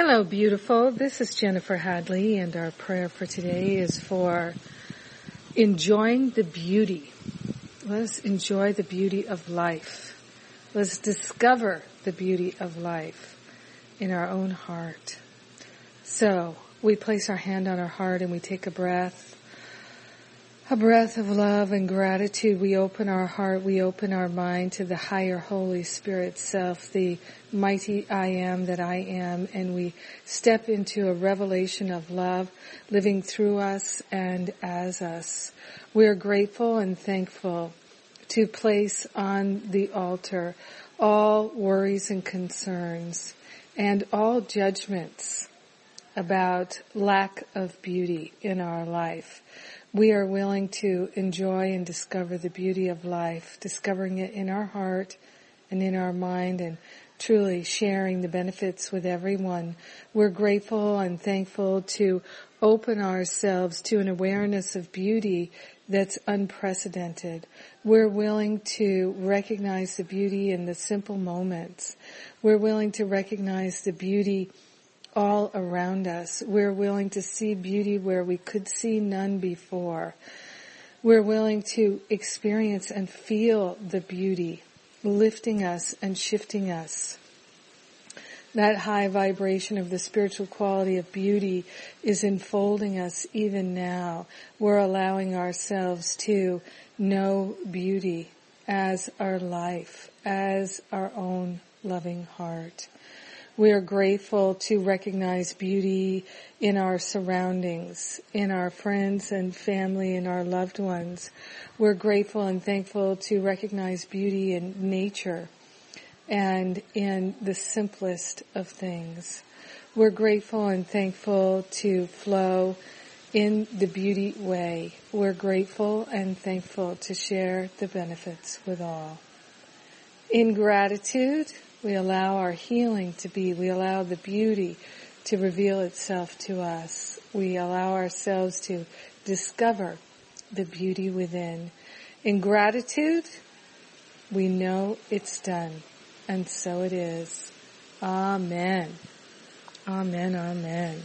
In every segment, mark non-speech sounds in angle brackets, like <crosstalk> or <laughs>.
Hello, beautiful. This is Jennifer Hadley, and our prayer for today is for enjoying the beauty. Let's enjoy the beauty of life. Let's discover the beauty of life in our own heart. So, we place our hand on our heart and we take a breath a breath of love and gratitude. We open our heart, we open our mind to the higher Holy Spirit self, the mighty I am that I am, and we step into a revelation of love living through us and as us. We are grateful and thankful to place on the altar all worries and concerns and all judgments about lack of beauty in our life we are willing to enjoy and discover the beauty of life, discovering it in our heart and in our mind and truly sharing the benefits with everyone. We're grateful and thankful to open ourselves to an awareness of beauty that's unprecedented. We're willing to recognize the beauty in the simple moments. We're willing to recognize the beauty all around us. We're willing to see beauty where we could see none before. We're willing to experience and feel the beauty lifting us and shifting us. That high vibration of the spiritual quality of beauty is enfolding us even now. We're allowing ourselves to know beauty as our life, as our own loving heart. We are grateful to recognize beauty in our surroundings, in our friends and family in our loved ones. We're grateful and thankful to recognize beauty in nature and in the simplest of things. We're grateful and thankful to flow in the beauty way. We're grateful and thankful to share the benefits with all. In gratitude, we allow our healing to be, we allow the beauty to reveal itself to us. We allow ourselves to discover the beauty within. In gratitude, we know it's done. And so it is. Amen. Amen, amen.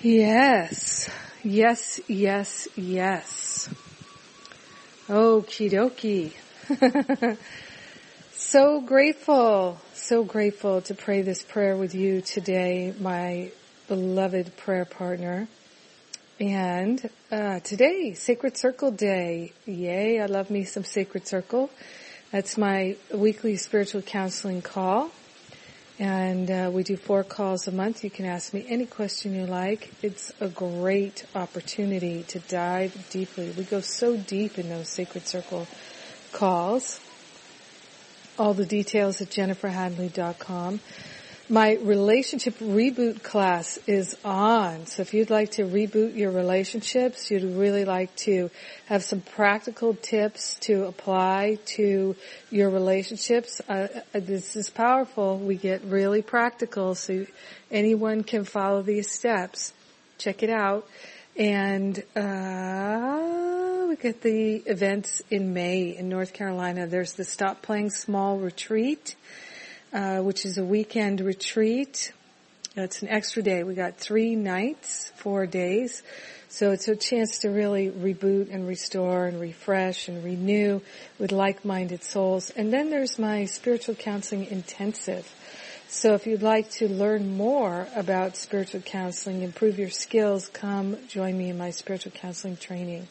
Yes. Yes, yes, yes. Okie dokie. <laughs> so grateful, so grateful to pray this prayer with you today, my beloved prayer partner. And uh, today, Sacred Circle Day. Yay, I love me some Sacred Circle. That's my weekly spiritual counseling call. And uh, we do four calls a month. You can ask me any question you like. It's a great opportunity to dive deeply. We go so deep in those Sacred Circle calls all the details at jenniferhadley.com. My relationship reboot class is on. So if you'd like to reboot your relationships, you'd really like to have some practical tips to apply to your relationships, uh, uh this is powerful. We get really practical so anyone can follow these steps. Check it out. And, uh, look at the events in May in North Carolina, there's the Stop Playing Small retreat, uh, which is a weekend retreat. It's an extra day. We got three nights, four days. So it's a chance to really reboot and restore and refresh and renew with like-minded souls. And then there's my spiritual counseling intensive. So if you'd like to learn more about spiritual counseling, improve your skills, come join me in my spiritual counseling training.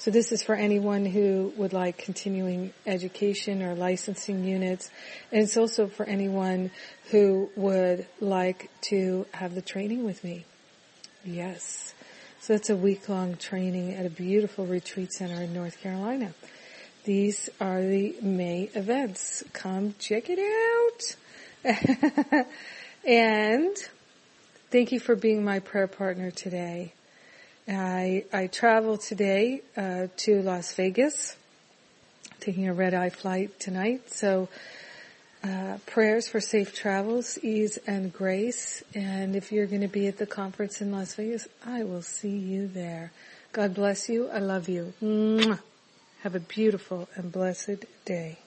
So this is for anyone who would like continuing education or licensing units. And it's also for anyone who would like to have the training with me. Yes. So it's a week long training at a beautiful retreat center in North Carolina. These are the May events. Come check it out. <laughs> and Thank you for being my prayer partner today. I, I travel today uh, to Las Vegas, taking a red eye flight tonight. So uh, prayers for safe travels, ease and grace. And if you're going to be at the conference in Las Vegas, I will see you there. God bless you. I love you. Mwah. Have a beautiful and blessed day.